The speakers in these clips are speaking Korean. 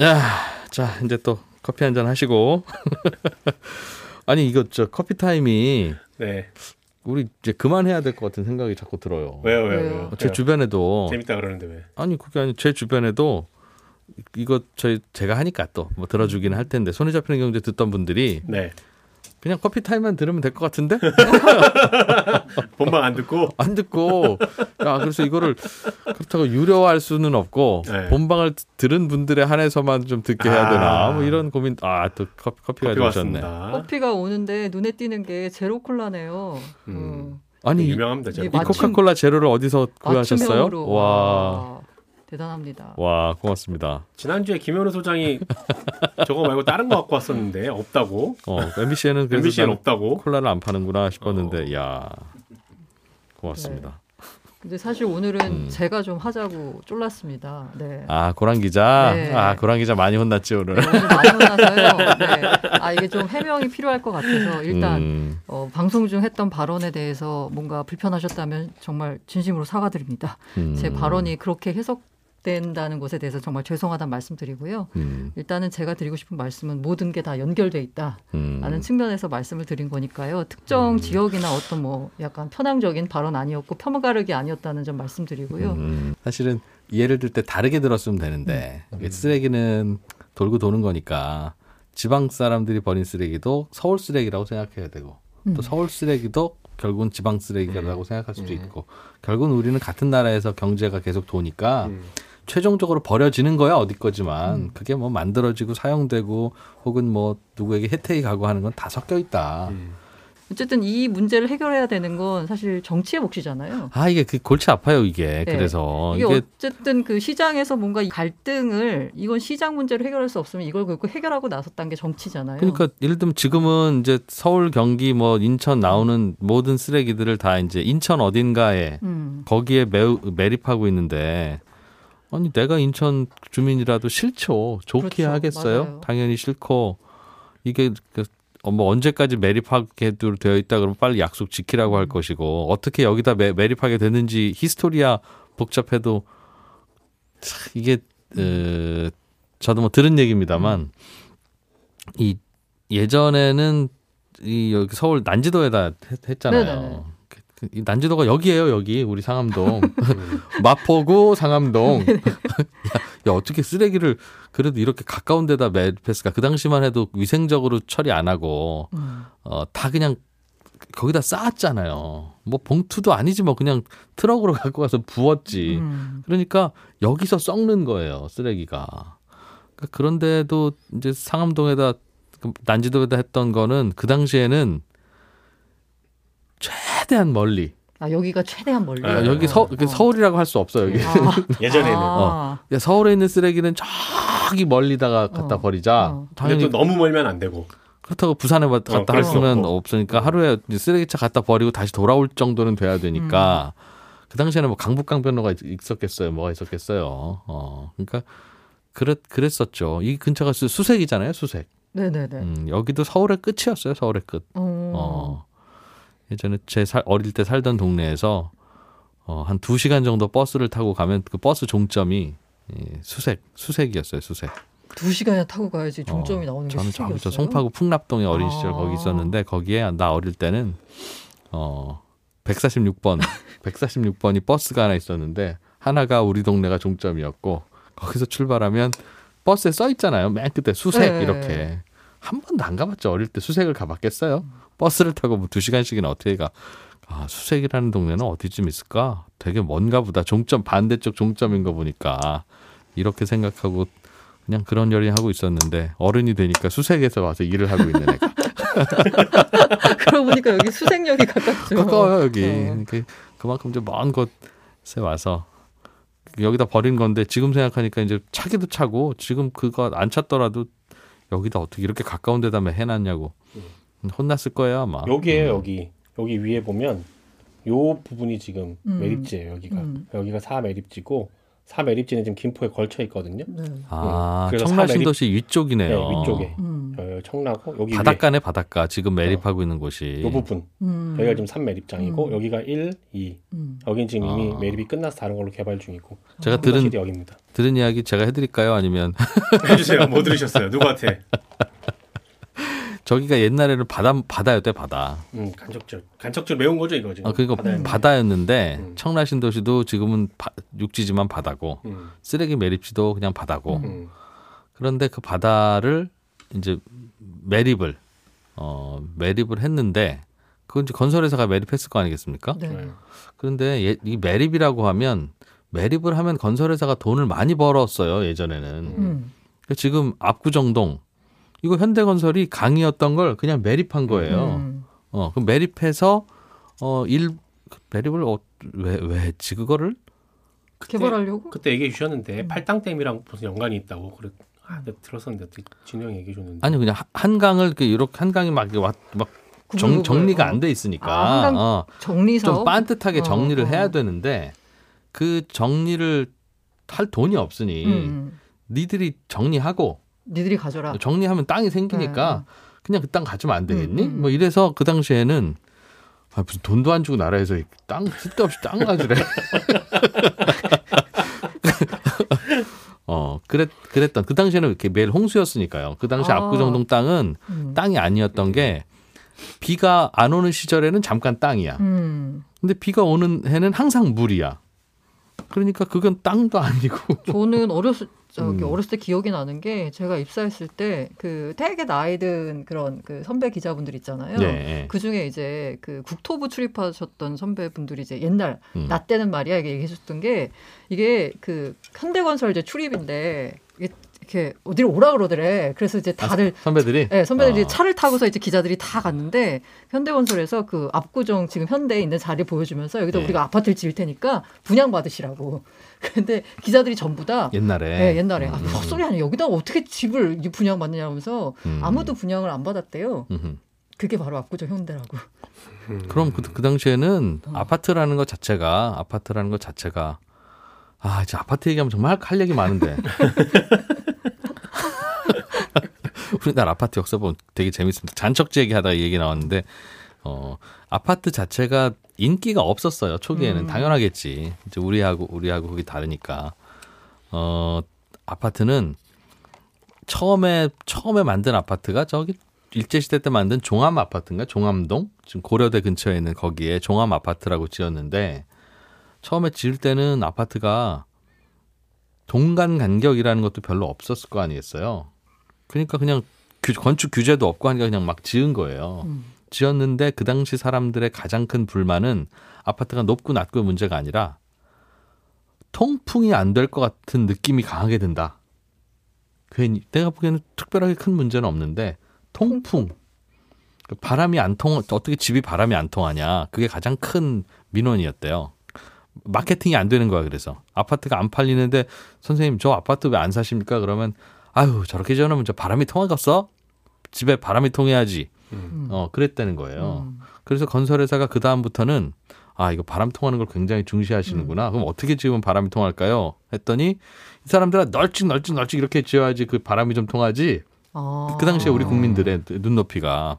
야, 자 이제 또 커피 한 잔 하시고 아니 이거 저 커피 타임이 네. 우리 이제 그만해야 될 것 같은 생각이 자꾸 들어요. 왜요, 왜요, 왜요? 왜요? 제 주변에도 재밌다 그러는데 왜? 아니 그게 아니 제 주변에도 이거 저희 제가 하니까 또 뭐 들어주기는 할 텐데 손에 잡히는 경제 듣던 분들이 네. 그냥 커피 타임만 들으면 될 것 같은데 본방 안 듣고 안 듣고 야 그래서 이거를 그렇다고 유료화할 수는 없고 네. 본방을 들은 분들에 한해서만 좀 듣게 해야 되나 아. 뭐 이런 고민 아 또 커피, 커피가 커피 오셨네. 커피가 오는데 눈에 띄는 게 제로 콜라네요. 음. 음. 아니 이, 유명합니다. 제가. 이 코카콜라 제로를 어디서 구하셨어요? 맞춤형으로. 와. 와. 대단합니다. 와 고맙습니다. 지난주에 김현우 소장이 저거 말고 다른 거 갖고 왔었는데 없다고. 어 MBC에는 그래서 나는 없다고. 콜라를 안 파는구나 싶었는데 어. 야 고맙습니다. 근데 사실 오늘은 음. 제가 좀 하자고 쫄랐습니다. 네. 아 고란 기자 네. 아 고란 기자 많이 혼났지 오늘. 네, 오늘 많이 혼나서요. 네. 아 이게 좀 해명이 필요할 것 같아서 일단 음, 어, 방송 중 했던 발언에 대해서 뭔가 불편하셨다면 정말 진심으로 사과드립니다. 음, 제 발언이 그렇게 해석 된다는 것에 대해서 정말 죄송하다는 말씀드리고요. 음, 일단은 제가 드리고 싶은 말씀은 모든 게 다 연결돼 있다. 음. 라는 측면에서 말씀을 드린 거니까요. 특정 지역이나 어떤 뭐 약간 편향적인 발언 아니었고 폄가르기 아니었다는 점 말씀드리고요. 음, 사실은 예를 들 때 다르게 들었으면 되는데 이게 쓰레기는 돌고 도는 거니까 지방 사람들이 버린 쓰레기도 서울 쓰레기라고 생각해야 되고 음. 또 서울 쓰레기도 결국은 지방 쓰레기라고 생각할 수도 음. 있고 결국은 우리는 같은 나라에서 경제가 계속 도니까 음. 최종적으로 버려지는 거야 어디 거지만 음. 그게 뭐 만들어지고 사용되고 혹은 뭐 누구에게 혜택이 가고 하는 건 다 섞여 있다. 음. 어쨌든 이 문제를 해결해야 되는 건 사실 정치의 몫이잖아요. 아 이게 그 골치 아파요 이게 네. 그래서 이게, 이게 어쨌든 그 시장에서 뭔가 이 갈등을 이건 시장 문제를 해결할 수 없으면 이걸 결국 해결하고 나섰다는 게 정치잖아요. 그러니까 예를 들면 지금은 이제 서울, 경기, 뭐 인천 나오는 모든 쓰레기들을 다 이제 인천 어딘가에 음. 거기에 매우 매립하고 있는데 아니 내가 인천 주민이라도 싫죠. 좋게 그렇죠. 하겠어요? 맞아요. 당연히 싫고 이게 그 어, 뭐 언제까지 매립하게 되어 있다 그러면 빨리 약속 지키라고 할 것이고 어떻게 여기다 매, 매립하게 됐는지 히스토리야 복잡해도 참 이게 어, 저도 뭐 들은 얘기입니다만 이 예전에는 이 여기 서울 난지도에다 했, 했잖아요. 그- 난지도가 여기에요, 여기 우리 상암동 마포구 상암동. 야, 야 어떻게 쓰레기를 그래도 이렇게 가까운 데다 매립했을까? 그 당시만 해도 위생적으로 처리 안 하고 음. 어다 그냥 거기다 쌓았잖아요. 뭐 봉투도 아니지 뭐 그냥 트럭으로 갖고 가서 부었지. 음. 그러니까 여기서 썩는 거예요 쓰레기가. 그러니까 그런데도 이제 상암동에다 그 난지도에다 했던 거는 그 당시에는 최 대한 멀리. 아 여기가 최대한 멀리. 아, 여기 서, 그 서울이라고 할 수 없어 여기. 아, 예전에는. 아, 야, 서울에 있는 쓰레기는 저기 멀리다가 갖다 어, 버리자. 어. 근데 당연히 또 너무 멀면 안 되고. 그렇다고 부산에 어, 그럴 수 했으면 없고. 없으니까 하루에 쓰레기차 갖다 버리고 다시 돌아올 정도는 돼야 되니까 그 당시에는 뭐 강북강 변로가 있- 있었겠어요, 뭐가 있었겠어요. 어, 그러니까 그랬 그랬었죠. 이 근처가 수- 수색이잖아요, 수색. 네네네. 음, 여기도 서울의 끝이었어요, 서울의 끝. 어. 어, 예전에 제 살, 어릴 때 살던 동네에서 어, 한두 시간 정도 버스를 타고 가면 그 버스 종점이 예, 수색, 수색이었어요, 수색. 두 시간이나 타고 가야지 종점이 어, 나오는 게 저는 저기 저 수색이었어요? 송파구 풍납동에 어린 시절 아. 거기 있었는데 거기에 나 어릴 때는 어 146번 146번이 버스가 하나 있었는데 하나가 우리 동네가 종점이었고 거기서 출발하면 버스에 써 있잖아요. 맨 끝에 수색 네. 이렇게 한 번도 안 가봤죠. 어릴 때 수색을 가봤겠어요. 버스를 타고 뭐두 시간씩이나 어떻게 가? 아 수색이라는 동네는 어디쯤 있을까? 되게 먼가 보다. 종점 반대쪽 종점인 거 보니까 이렇게 생각하고 그냥 그런 열이 하고 있었는데 어른이 되니까 수색에서 와서 일을 하고 있는 애가 그러고 보니까 여기 수색역이 가깝죠. 가까워요 여기 어. 그만큼 좀 먼 곳에 와서 여기다 버린 건데 지금 생각하니까 이제 차기도 차고 지금 그거 안 찼더라도 여기다 어떻게 이렇게 가까운 데다 왜 해놨냐고 혼났을 거예요 아마 여기에요, 음. 여기. 여기 위에 보면 요 부분이 지금 음. 매립지예요, 여기가. 음. 여기가 사 매립지고 사 매립지는 지금 김포에 걸쳐 있거든요. 네. 아 그래서 청라 사 매립- 신도시 위쪽이네요 네, 위쪽에. 음. 어, 청라고 여기 바닷가네 바닷가 지금 매립하고 있는 곳이 위에 요 부분 음. 여기가 지금 3매립장이고 음. 여기가 1, 2 음. 여긴 지금 이미 아. 매립이 끝나서 다른 걸로 개발 중이고 제가 들은 여기입니다. 들은 이야기 제가 해드릴까요? 아니면 해주세요. 뭐 들으셨어요? 누구한테? 저기가 옛날에는 바다 바다였대 바다. 음, 간척절. 간척절 매운 거죠 이거 지금. 아 그러니까 바다에. 바다였는데 음. 청라신도시도 지금은 바- 육지지만 바다고 음, 쓰레기 매립지도 그냥 바다고 음. 그런데 그 바다를 이제 매립을 어 매립을 했는데 그건 이제 건설회사가 매립했을 거 아니겠습니까? 네. 네. 그런데 예- 이 매립이라고 하면 매립을 하면 건설회사가 돈을 많이 벌었어요 예전에는. 음. 그러니까 지금 압구정동 이거 현대건설이 강이었던 걸 그냥 매립한 거예요. 음. 어, 그 매립해서 어 일 매립을 어, 왜 왜 했지 그거를? 개발하려고? 그때 얘기해 음. 주셨는데 팔당댐이랑 무슨 연관이 있다고 그래. 아, 내가 들었었는데 어떻게 진우 형이 얘기해 줬는데. 아니 그냥 한- 한강을 이렇게 이렇게 한강이 막, 이렇게 왔- 막 정. 정리가 어. 안돼 있으니까 아, 한강 어, 정리사업. 좀 빤듯하게 어, 정리를 어. 해야 되는데 그 정리를 할 돈이 없으니 음. 니들이 정리하고 니들이 가져라. 정리하면 땅이 생기니까 그냥 그 땅 가지면 안 되겠니? 음, 음. 뭐 이래서 그 당시에는 아, 무슨 돈도 안 주고 나라에서 땅 쓸데없이 땅 가지래. 어 그랬 그랬던 그 당시에는 이렇게 매일 홍수였으니까요. 그 당시 아. 압구정동 땅은 음. 땅이 아니었던 게 비가 안 오는 시절에는 잠깐 땅이야. 음. 근데 비가 오는 해는 항상 물이야. 그러니까 그건 땅도 아니고. 저는 어렸을 저기 음. 어렸을 때 기억이 나는 게 제가 입사했을 때 그 되게 나이 든 그런 그 선배 기자분들 있잖아요. 네. 그 중에 이제 그 국토부 출입하셨던 선배분들이 이제 옛날 음. 나 때는 말이야 이게 얘기해 줬던 게 이게 그 현대건설 이제 출입인데 이렇게 어디로 오라 그러더래. 그래서 이제 다들 선배들이. 네, 선배들이 어. 차를 타고서 이제 기자들이 다 갔는데 현대건설에서 그 압구정 지금 현대에 있는 자리 보여주면서 여기다 네. 우리가 아파트를 지을 테니까 분양 받으시라고. 근데 기자들이 전부 다 옛날에. 네, 옛날에 아, 음. 헛소리 아니야 여기다 어떻게 집을 분양 받느냐 하면서 음. 아무도 분양을 안 받았대요. 음흠. 그게 바로 압구정 현대라고. 음. 그럼 그, 그 당시에는 어. 아파트라는 것 자체가 아파트라는 것 자체가 아 이제 아파트 얘기하면 정말 할 얘기 많은데 우리나라 아파트 역사 보면 되게 재밌습니다. 잔척지 얘기하다가 이 얘기 나왔는데 어 아파트 자체가 인기가 없었어요 초기에는 음. 당연하겠지 이제 우리하고 우리하고 그게 다르니까 어 아파트는 처음에 처음에 만든 아파트가 저기 일제 시대 때 만든 종암 아파트인가 종암동 지금 고려대 근처에 있는 거기에 종암 아파트라고 지었는데 처음에 지을 때는 아파트가 동간 간격이라는 것도 별로 없었을 거 아니겠어요. 그러니까 그냥 규- 건축 규제도 없고 하니까 그냥 막 지은 거예요. 음. 지었는데 그 당시 사람들의 가장 큰 불만은 아파트가 높고 낮고의 문제가 아니라 통풍이 안 될 것 같은 느낌이 강하게 든다. 괜히 내가 보기에는 특별하게 큰 문제는 없는데 통풍. 그 바람이 안 통, 어떻게 집이 바람이 안 통하냐. 그게 가장 큰 민원이었대요. 마케팅이 안 되는 거야, 그래서. 아파트가 안 팔리는데, 선생님, 저 아파트 왜 안 사십니까? 그러면, 아유, 저렇게 지어놓으면 저 바람이 통하겠어? 집에 바람이 통해야지. 음. 어, 그랬다는 거예요. 음. 그래서 건설회사가 그 다음부터는 아 이거 바람 통하는 걸 굉장히 중시하시는구나. 음. 그럼 어떻게 지으면 바람이 통할까요? 했더니 이 사람들은 널찍 널찍 널찍 이렇게 지어야지 그 바람이 좀 통하지. 아. 그 당시에 우리 국민들의 눈높이가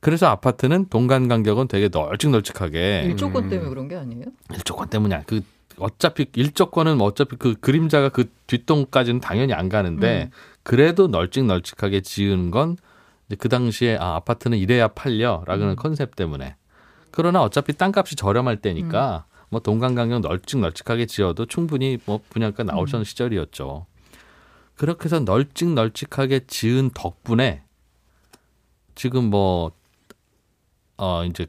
그래서 아파트는 동간 간격은 되게 널찍널찍하게 일조권 음. 때문에 그런 게 아니에요? 일조권 때문이 아니 그 어차피 일조권은 뭐 어차피 그 그림자가 그 뒷동까지는 당연히 안 가는데 음. 그래도 널찍널찍하게 지은 건 그 당시에 아 아파트는 이래야 팔려라는 음. 컨셉 때문에 그러나 어차피 땅값이 저렴할 때니까 음. 뭐 간격 널찍널찍하게 지어도 충분히 뭐 분양가 나오던 음. 시절이었죠. 그렇게 해서 널찍널찍하게 지은 덕분에 지금 뭐 어 이제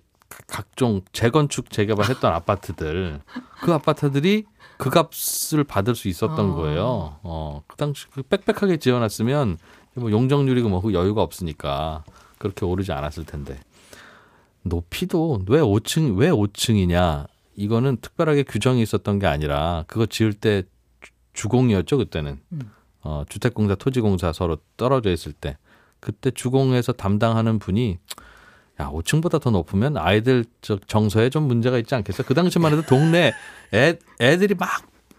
각종 재건축 재개발했던 아파트들 그 아파트들이 그 값을 받을 수 있었던 아. 거예요. 어, 그 당시 그 빽빽하게 지어놨으면 뭐 용적률이고 뭐 여유가 없으니까 그렇게 오르지 않았을 텐데 높이도 왜 5층 왜 5층이냐 이거는 특별하게 규정이 있었던 게 아니라 그거 지을 때 주- 주공이었죠 그때는 음. 어, 주택공사 토지공사 서로 떨어져 있을 때 그때 주공에서 담당하는 분이 야 5층보다 더 높으면 아이들 저 정서에 좀 문제가 있지 않겠어? 그 당시만 해도 동네 애 애들이 막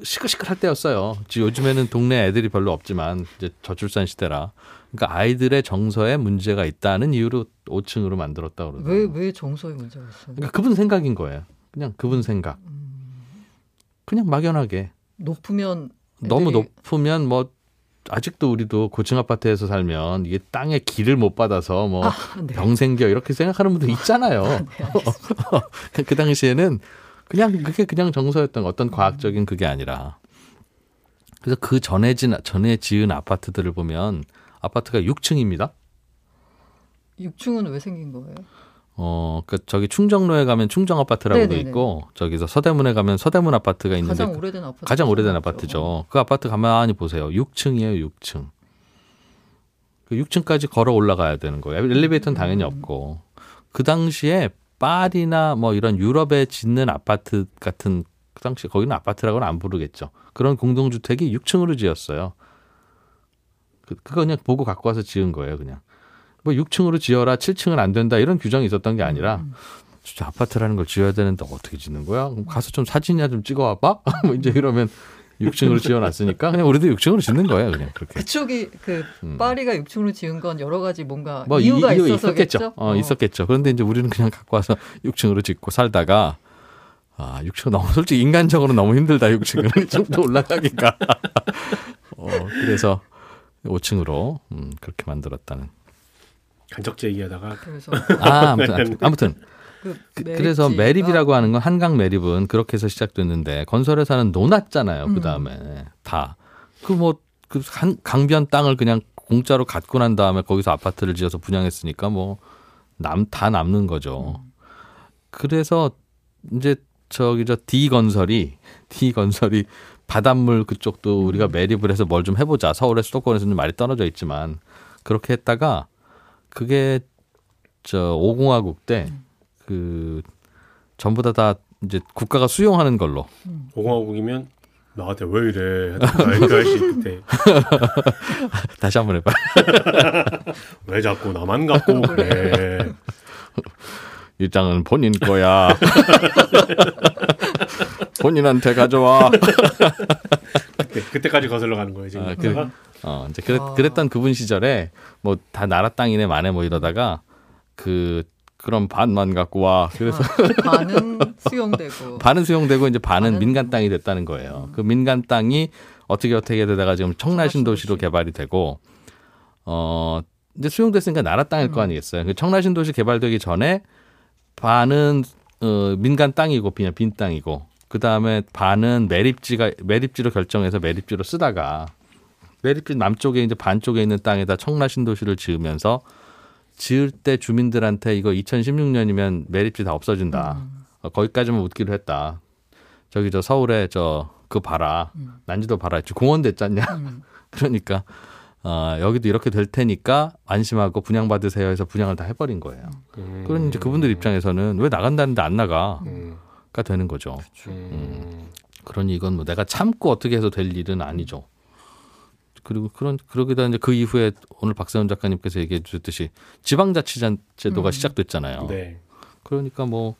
시끌시끌할 때였어요. 지금 요즘에는 동네 애들이 별로 없지만 이제 저출산 시대라. 그러니까 아이들의 정서에 문제가 있다는 이유로 5층으로 만들었다 그러더라고요. 왜 왜 정서에 문제가 있어요? 그러니까 그분 생각인 거예요. 그냥 그분 생각. 그냥 막연하게 높으면 너무 높으면 뭐 아직도 우리도 고층 아파트에서 살면 이게 땅에 길을 못 받아서 뭐 네. 병 생겨 이렇게 생각하는 분들 있잖아요. 네, 알겠습니다. 그 당시에는 그냥 그게 그냥 정서였던 거, 어떤 과학적인 그게 아니라. 그래서 그 전에 진 전에 지은 아파트들을 보면 아파트가 6층입니다. 6층은 왜 생긴 거예요? 어, 그 저기 충정로에 가면 충정 아파트라고도 네네네. 있고 저기서 서대문에 가면 서대문 아파트가 있는데 가장 그- 오래된 아파트. 가장 오래된 아파트죠. 그 아파트 가만히 보세요. 6층이에요, 6층. 그 6층까지 걸어 올라가야 되는 거예요. 엘리베이터는 당연히 없고. 그 당시에 파리나 뭐 이런 유럽에 짓는 아파트 같은 그 당시 거기는 아파트라고는 안 부르겠죠. 그런 공동주택이 6층으로 지었어요. 그, 그거 그냥 보고 갖고 와서 지은 거예요, 그냥. 뭐 6층으로 지어라, 7층은 안 된다 이런 규정이 있었던 게 아니라 음. 진짜 아파트라는 걸 지어야 되는데 어떻게 짓는 거야? 그럼 가서 좀 사진이나 좀 찍어 와봐. 뭐 이제 이러면 6층으로 지어놨으니까 그냥 우리도 6층으로 짓는 거예요, 그냥 그렇게. 그쪽이 그 음. 파리가 6층으로 지은 건 여러 가지 뭔가 뭐 이유가 이. 있었겠죠. 어, 있었겠죠. 그런데 이제 우리는 그냥 갖고 와서 6층으로 짓고 살다가 아, 6층 너무 솔직히 인간적으로 너무 힘들다 6층은 좀 더 올라가기가. 어, 그래서 5층으로 음, 그렇게 만들었다는. 간척지 얘기하다가 그래서 아, 아무튼 아무튼 그 그, 매립지가 래서 매립이라고 하는 건 한강 매립은 그렇게 해서 시작됐는데 건설회사는 놓았잖아요. 음. 그 다음에 다그 뭐 그 강변 땅을 그냥 공짜로 갖고 난 다음에 거기서 아파트를 지어서 분양했으니까 뭐 남 다 남는 거죠. 그래서 이제 저기 저 D 건설이 D 건설이 바닷물 그쪽도 우리가 매립을 해서 뭘 좀 해보자. 서울에 수도권에서는 많이 떨어져 있지만 그렇게 했다가 그게 저 5공화국 때그 전부 다 다 이제 국가가 수용하는 걸로 오공화국이면 나한테 왜 이래? 그 아저씨 그때 다시 한번 해봐. 왜 자꾸 나만 갖고 그래? 이 땅은 본인 거야. 본인한테 가져와. 그때 그때까지 거슬러 가는 거예요 지금. 아, 그러다가 어, 이제 그랬, 아. 그랬던 그분 시절에 뭐 다 나라 땅이네 마네 뭐 이러다가 그 그럼 반만 갖고 와. 그래서 아, 반은 수용되고 반은 수용되고 이제 반은 반은- 민간 땅이 됐다는 거예요. 그 민간 땅이 어떻게 어떻게 되다가 지금 청라신 도시로. 개발이 되고 어 이제 수용됐으니까 나라 땅일 거 아니겠어요. 그 청라신 도시 개발되기 전에 반은 어 민간 땅이고 그냥 빈 땅이고 그 다음에 반은 매립지가 매립지로 결정해서 매립지로 쓰다가 매립지 남쪽에 이제 반 쪽에 있는 땅에다 청라 신 도시를 지으면서 지을 때 주민들한테 이거 2016년이면 매립지 다 없어진다. 어, 거기까지만 웃기로 했다. 저기 저 서울에 저 그 봐라. 난지도 봐라. 공원 됐잖냐. 음. 그러니까 어, 여기도 이렇게 될 테니까 안심하고 분양 받으세요 해서 분양을 다 해버린 거예요. 음. 그런 이제 그분들 입장에서는 왜 나간다는데 안 나가가 음. 되는 거죠. 음. 그러니 이건 뭐 내가 참고 어떻게 해서 될 일은 아니죠. 그리고 그런 그러기다 이제 그 이후에 오늘 박세훈 작가님께서 얘기해 주셨듯이 지방자치제도가 음. 시작됐잖아요. 네. 그러니까 뭐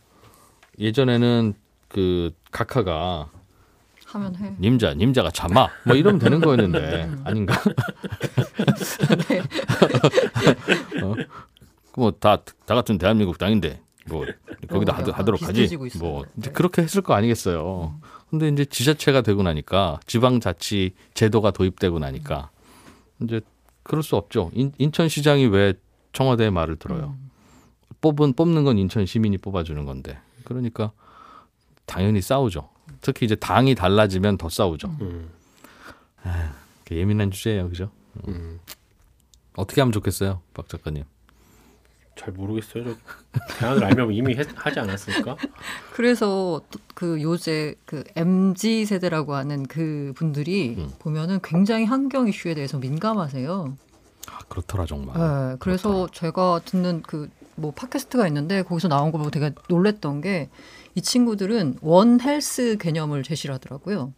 예전에는 그 각하가 하면 해. 님자 님자가 참아 뭐 이러면 되는 거였는데 아닌가? 어? 뭐다 다 같은 대한민국 땅인데 뭐 거기다 어, 하도, 하도록 하지 있어요. 뭐 이제 네. 그렇게 했을 거 아니겠어요. 근데 이제 지자체가 되고 나니까 지방자치 제도가 도입되고 나니까 이제 그럴 수 없죠. 인, 인천시장이 왜 청와대의 말을 들어요? 음. 뽑은 뽑는 건 인천 시민이 뽑아주는 건데 그러니까 당연히 싸우죠. 특히 이제 당이 달라지면 더 싸우죠. 음. 예민한 주제예요, 그죠? 음. 어떻게 하면 좋겠어요, 박 작가님? 잘 모르겠어요. 저 대안을 알면 이미 했, 하지 않았을까? 그래서 또그 요새 그 MZ 세대라고 하는 그 분들이 음. 보면은 굉장히 환경 이슈에 대해서 민감하세요. 아, 그렇더라 정말. 네, 그래서 제가 듣는 그 뭐 팟캐스트가 있는데 거기서 나온 거 보고 되게 놀랬던 게 이 친구들은 원 헬스 개념을 제시하더라고요.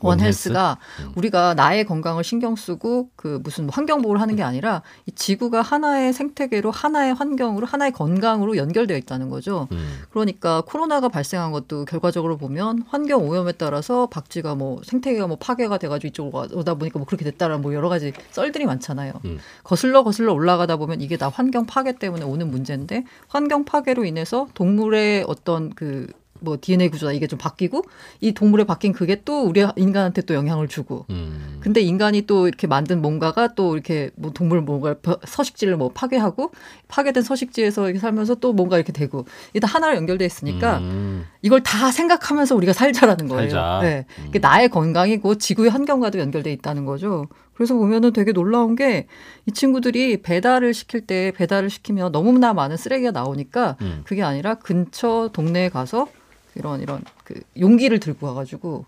원헬스가 음. 우리가 나의 건강을 신경 쓰고 그 무슨 환경 보호를 하는 게 아니라 이 지구가 하나의 생태계로 하나의 환경으로 하나의 건강으로 연결되어 있다는 거죠. 음. 그러니까 코로나가 발생한 것도 결과적으로 보면 환경 오염에 따라서 박쥐가 뭐 생태계가 뭐 파괴가 돼가지고 이쪽으로 오다 보니까 뭐 그렇게 됐다라는 뭐 여러 가지 썰들이 많잖아요. 음. 거슬러 거슬러 올라가다 보면 이게 다 환경 파괴 때문에 오는 문제인데 환경 파괴로 인해서 동물의 어떤 그 뭐 DNA 구조나 이게 좀 바뀌고 이 동물에 바뀐 그게 또 우리 인간한테 또 영향을 주고 음. 근데 인간이 또 이렇게 만든 뭔가가 또 이렇게 뭐 동물 뭔가 서식지를 뭐 파괴하고 파괴된 서식지에서 이렇게 살면서 또 뭔가 이렇게 되고 다 하나로 연결돼 있으니까 음. 이걸 다 생각하면서 우리가 살자라는 거예요. 살자. 네. 음. 나의 건강이고 지구의 환경과도 연결돼 있다는 거죠. 그래서 보면은 되게 놀라운 게 이 친구들이 배달을 시킬 때 배달을 시키면 너무나 많은 쓰레기가 나오니까 음. 그게 아니라 근처 동네에 가서 이런 이런 그 용기를 들고 와가지고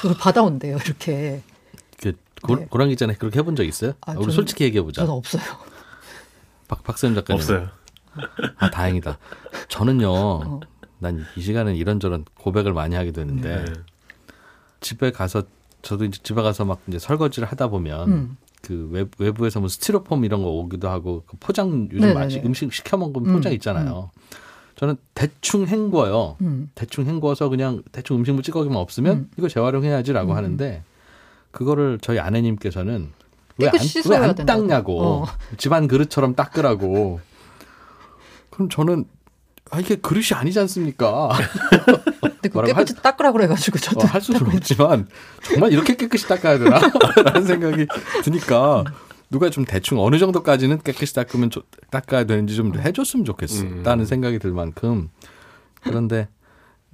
그걸 받아온대요. 이렇게 그 고, 네. 고랑기 전에 그렇게 해본 적 있어요? 아, 우리 저는- 솔직히 얘기해 보자. 저는 없어요. 박 박세현 작가님. 없어요. 아 다행이다. 저는요. 어. 난이 시간은 이런저런 고백을 많이 하게 되는데 네. 집에 가서 저도 이제 집에 가서 막 이제 설거지를 하다 보면 음. 그 외, 외부에서 뭐 스티로폼 이런 거 오기도 하고 그 포장 요즘 네네네. 맛이 음식 시켜 먹으면 음, 포장 있잖아요. 저는 대충 헹궈요. 음. 대충 헹궈서 그냥 대충 음식물 찌꺼기만 없으면 음. 이거 재활용해야지라고 음. 하는데 그거를 저희 아내님께서는 왜 안. 닦냐고 어. 집안 그릇처럼 닦으라고. 그럼 저는 아 이게 그릇이 아니지 않습니까? 근데 그 깨끗이 닦으라 그래가지고 저도 어, 할 수는 없지만 정말 이렇게 깨끗이 닦아야 되나? 라는 생각이 드니까 누가 좀 대충 어느 정도까지는 깨끗이 닦으면 좋- 닦아야 되는지 좀 해줬으면 좋겠다는 음. 생각이 들 만큼 그런데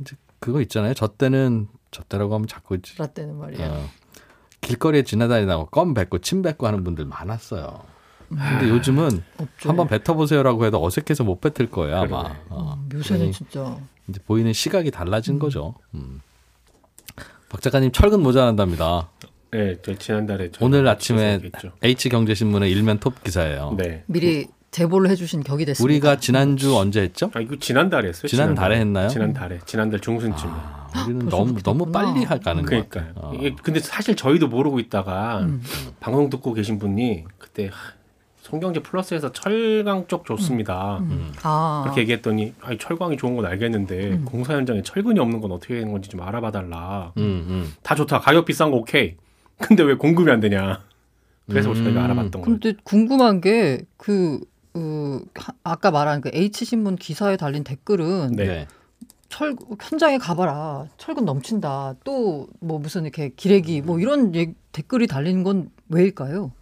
이제 그거 있잖아요. 저 때는 저 때라고 하면 자꾸 이제, 라떼는 말이야. 어, 길거리에 지나다니다가 껌 뱉고 침 뱉고 하는 분들 많았어요. 근데 요즘은 없죠. 한번 뱉어보세요라고 해도 어색해서 못 뱉을 거예요 아마. 어, 음, 요새는 진짜 이제 보이는 시각이 달라진 거죠. 음. 박 작가님 철근 모자란답니다. 네, 저 지난달에 오늘 아침에. H 경제신문의 일면 톱 기사예요. 네. 미리 제보를 해주신 격이 됐습니다. 우리가 지난주 언제 했죠? 아 이거 지난달에 했어요. 지난달에 했나요? 지난달에 지난달 중순쯤에. 아, 우리는 벌써 너무 너무. 빨리 할 가는 것 그러니까요. 같아요. 어. 이게 근데 사실 저희도 모르고 있다가 음. 방송 듣고 계신 분이 그때 하, 송경제 플러스에서 철강 쪽 좋습니다. 음. 아, 그렇게 얘기했더니 아니, 철광이 좋은 건 알겠는데 음. 공사 현장에 철근이 없는 건 어떻게 되는 건지 좀 알아봐 달라. 음, 음. 다 좋다. 가격 비싼 거 오케이. 근데 왜 공급이 안 되냐? 그래서 음. 저희가 알아봤던 거예요. 근데 궁금한 게그 그, 하- 아까 말한 그 H 신문 기사에 달린 댓글은 네. 네. 철 현장에 가봐라 철근 넘친다 또 뭐 무슨 이렇게 기레기 뭐 이런 얘- 댓글이 달린 건 왜일까요?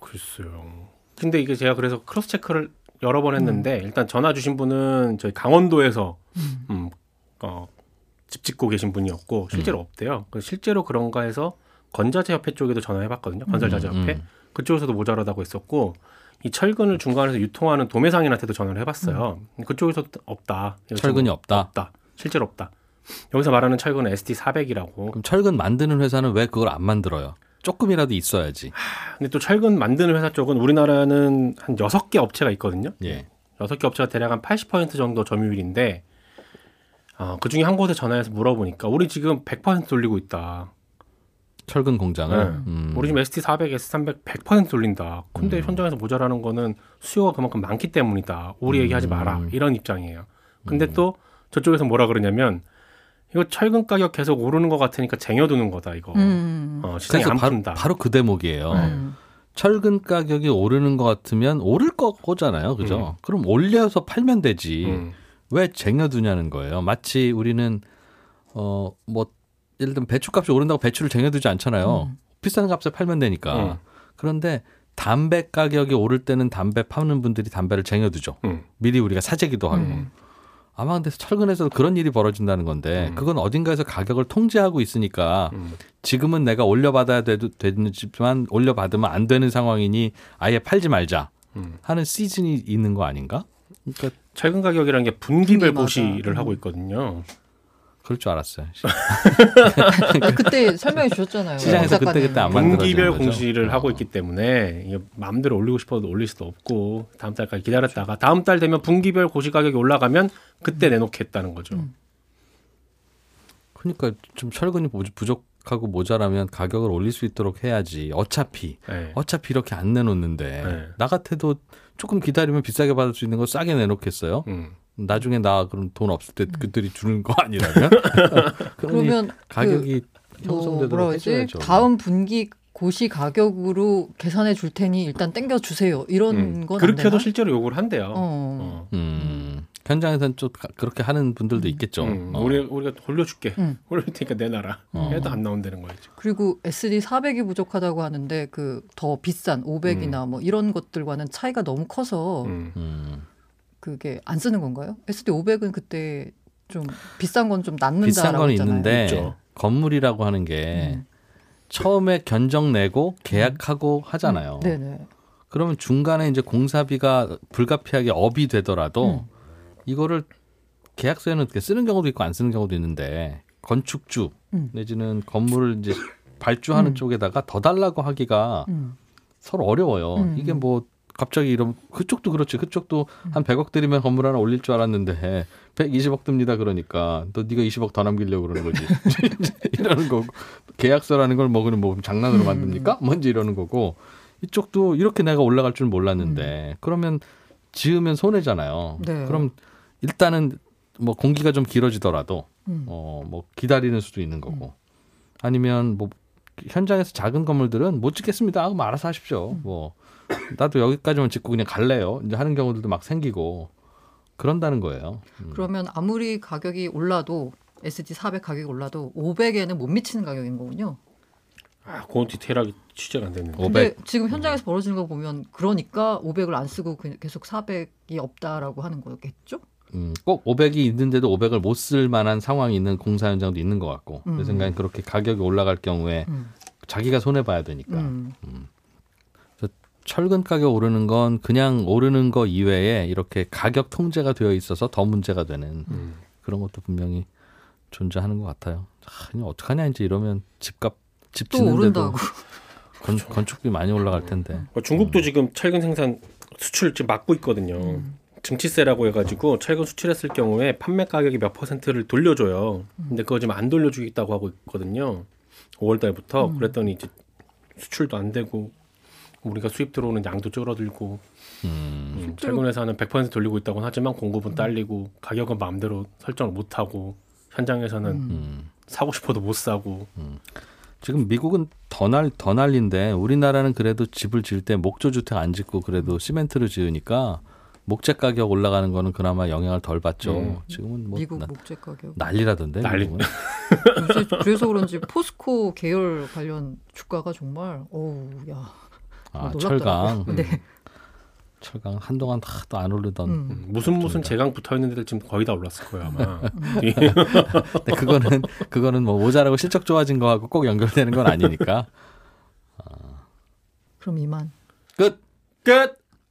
글쎄요. 근데 이게 제가 그래서 크로스 체크를 여러 번 음. 했는데 일단 전화 주신 분은 저희 강원도에서 음. 음, 어, 집 짓고 계신 분이었고 실제로 없대요. 그래서 실제로 그런가 해서 건자재 협회 쪽에도 전화해봤거든요. 건설자재 협회 음. 그쪽에서도 모자라다고 했었고 이 철근을 중간에서 유통하는 도매상인한테도 전화를 해봤어요. 그쪽에서 없다. 철근이 없다. 없다. 실제로 없다. 여기서 말하는 철근은 SD 400이라고. 그럼 철근 만드는 회사는 왜 그걸 안 만들어요? 조금이라도 있어야지. 근데 또 철근 만드는 회사 쪽은 우리나라는 한 여섯 개 업체가 있거든요. 예. 여섯 개 업체가 대략 한 80% 정도 점유율인데 어, 그 중에 한 곳에 전화해서 물어보니까 우리 지금 100% 돌리고 있다. 철근 공장을. 네. 음. 우리 지금 ST400, S300 100% 돌린다. 근데 음. 현장에서 모자라는 거는 수요가 그만큼 많기 때문이다. 우리 얘기하지 마라. 음. 이런 입장이에요. 근데 또 저쪽에서 뭐라 그러냐면 이거 철근 가격 계속 오르는 것 같으니까 쟁여두는 거다 이거. 음. 어, 시장이 그래서 안 바로, 푼다. 바로 그 대목이에요. 음. 철근 가격이 오르는 것 같으면 오를 거잖아요. 그죠? 그럼 올려서 팔면 되지. 음. 왜 쟁여두냐는 거예요. 마치 우리는 어 뭐 예를 들면 배추값이 오른다고 배추를 쟁여두지 않잖아요. 음. 비싼 값에 팔면 되니까. 음. 그런데 담배 가격이 오를 때는 담배 파는 분들이 담배를 쟁여두죠. 음. 미리 우리가 사재기도 하고. 음. 아마 근데 철근에서도 그런 일이 벌어진다는 건데 음. 그건 어딘가에서 가격을 통제하고 있으니까 음. 지금은 내가 올려받아야 되도 되지만 올려받으면 안 되는 상황이니 아예 팔지 말자 음. 하는 시즌이 있는 거 아닌가? 그러니까 철근 가격이라는 게 분기별 분기마다. 고시를 음. 하고 있거든요. 그럴 줄 알았어요. 아, 그때 설명해 주셨잖아요. 시장에서 박 작가님. 그때 그때 안 만들어지는 분기별. 공시를 어. 하고 있기 때문에 이게 마음대로 올리고 싶어도 올릴 수도 없고 다음 달까지 기다렸다가 다음 달 되면 분기별 고시 가격이 올라가면 그때 내놓겠다는 거죠. 음. 그러니까 좀 철근이 부족- 부족하고 모자라면 가격을 올릴 수 있도록 해야지. 어차피 네. 어차피 이렇게 안 내놓는데 네. 나 같아도 조금 기다리면 비싸게 받을 수 있는 거 싸게 내놓겠어요. 음. 나중에 나 그럼 돈 없을 때 그들이 주는 거 아니라면 그러면 가격이 그, 뭐 형성되도록 그러지? 해줘야죠. 다음 분기 고시 가격으로 계산해 줄 테니 일단 땡겨 주세요. 이런 음. 건 그렇게? 해도 실제로 요구를 한대요. 어. 어. 음, 현장에서는 좀 가- 그렇게 하는 분들도 있겠죠. 음, 어. 우리 우리가 돌려줄게. 음. 올릴 테니까 내놔라. 어. 해도 안 나온다는 거죠. 그리고 SD 400이 부족하다고 하는데 그 더 비싼 500이나 뭐 이런 것들과는 차이가 너무 커서 음. 음, 그게 안 쓰는 건가요? SD 500은 그때 좀 비싼 건좀 낳는다라고 비싼 건 했잖아요. 있는데 있죠. 건물이라고 하는 게 음. 처음에 견적 내고 계약하고 하잖아요. 네네. 그러면 중간에 이제 공사비가 불가피하게 업이 되더라도 이거를 계약서에는 쓰는 경우도 있고 안 쓰는 경우도 있는데 건축주 음. 내지는 건물을 이제 발주하는 음. 쪽에다가 더 달라고 하기가 음. 서로 어려워요. 음. 이게 뭐 갑자기 이런 그쪽도 그렇지. 그쪽도 한 100억 들이면 건물 하나 올릴 줄 알았는데 120억 듭니다. 그러니까 너 네가 20억 더 남기려고 그러는 거지. 이러는 거고 계약서라는 걸 먹으면 뭐 장난으로 음. 만듭니까? 뭔지 이러는 거고 이쪽도 이렇게 내가 올라갈 줄 몰랐는데 그러면 지으면 손해잖아요. 네. 그럼 일단은 뭐 공기가 좀 길어지더라도 음. 어뭐 기다리는 수도 있는 거고 아니면 뭐 현장에서 작은 건물들은 못 짓겠습니다 하고 뭐 알아서 하십시오 음. 뭐 나도 여기까지만 짓고 그냥 갈래요 이제 하는 경우들도 막 생기고 그런다는 거예요 음. 그러면 아무리 가격이 올라도 SD 400 가격이 올라도 500에는 못 미치는 가격인 거군요. 아, 그건 디테일하게 취재가 안 됐는데. 500. 근데 지금 현장에서 벌어지는 거 보면 그러니까 500을 안 쓰고 그- 계속 400이 없다라고 하는 거겠죠? 음, 꼭 500이 있는데도 500을 못 쓸 만한 상황이 있는 공사 현장도 있는 것 같고 음. 내 생각엔 그렇게 가격이 올라갈 경우에 음. 자기가 손해 봐야 되니까 음. 철근 가격 오르는 건 그냥 오르는 거 이외에 이렇게 가격 통제가 되어 있어서 더 문제가 되는 음. 그런 것도 분명히 존재하는 것 같아요. 아, 그냥 어떡하냐 이제 이러면 집값 집또 짓는데도 오른다고. 건, 건축비 많이 올라갈 텐데. 뭐 중국도 지금 철근 생산 수출 지금 막고 있거든요. 음. 증치세라고 해가지고 철근 수출했을 경우에 판매 가격이 몇 퍼센트를 돌려줘요. 근데 그거 지금 안 돌려주겠다고 하고 있거든요. 5월 달부터 음. 그랬더니 이제 수출도 안 되고 우리가 수입 들어오는 양도 줄어들고 음, 음, 철근 회사는 100% 돌리고 있다고 하지만 공급은 딸리고 가격은 마음대로 설정을 못 하고 현장에서는 음. 음. 사고 싶어도 못 사고 지금 미국은 더날더 난리인데 우리나라는 그래도 집을 지을 때 목조 주택 안 짓고 그래도 시멘트를 지으니까 목재 가격 올라가는 거는 그나마 영향을 덜 받죠. 음. 지금은 뭐 미국 나- 목재 가격. 난리라던데. 난리. 그래서 그런지 포스코 계열 관련 주가가 정말 어우 야. 아, 놀랍더라고요. 철강. 음. 네. 철강 한동안 하도 안 오르던. 음. 음, 무슨 무슨. 제강 붙어 있는 데들 지금 거의 다 올랐을 거예요 아마. 근데 그거는 그거는 뭐 모자라고 실적 좋아진 거하고 꼭 연결되는 건 아니니까. 그럼 이만. 끝. 끝.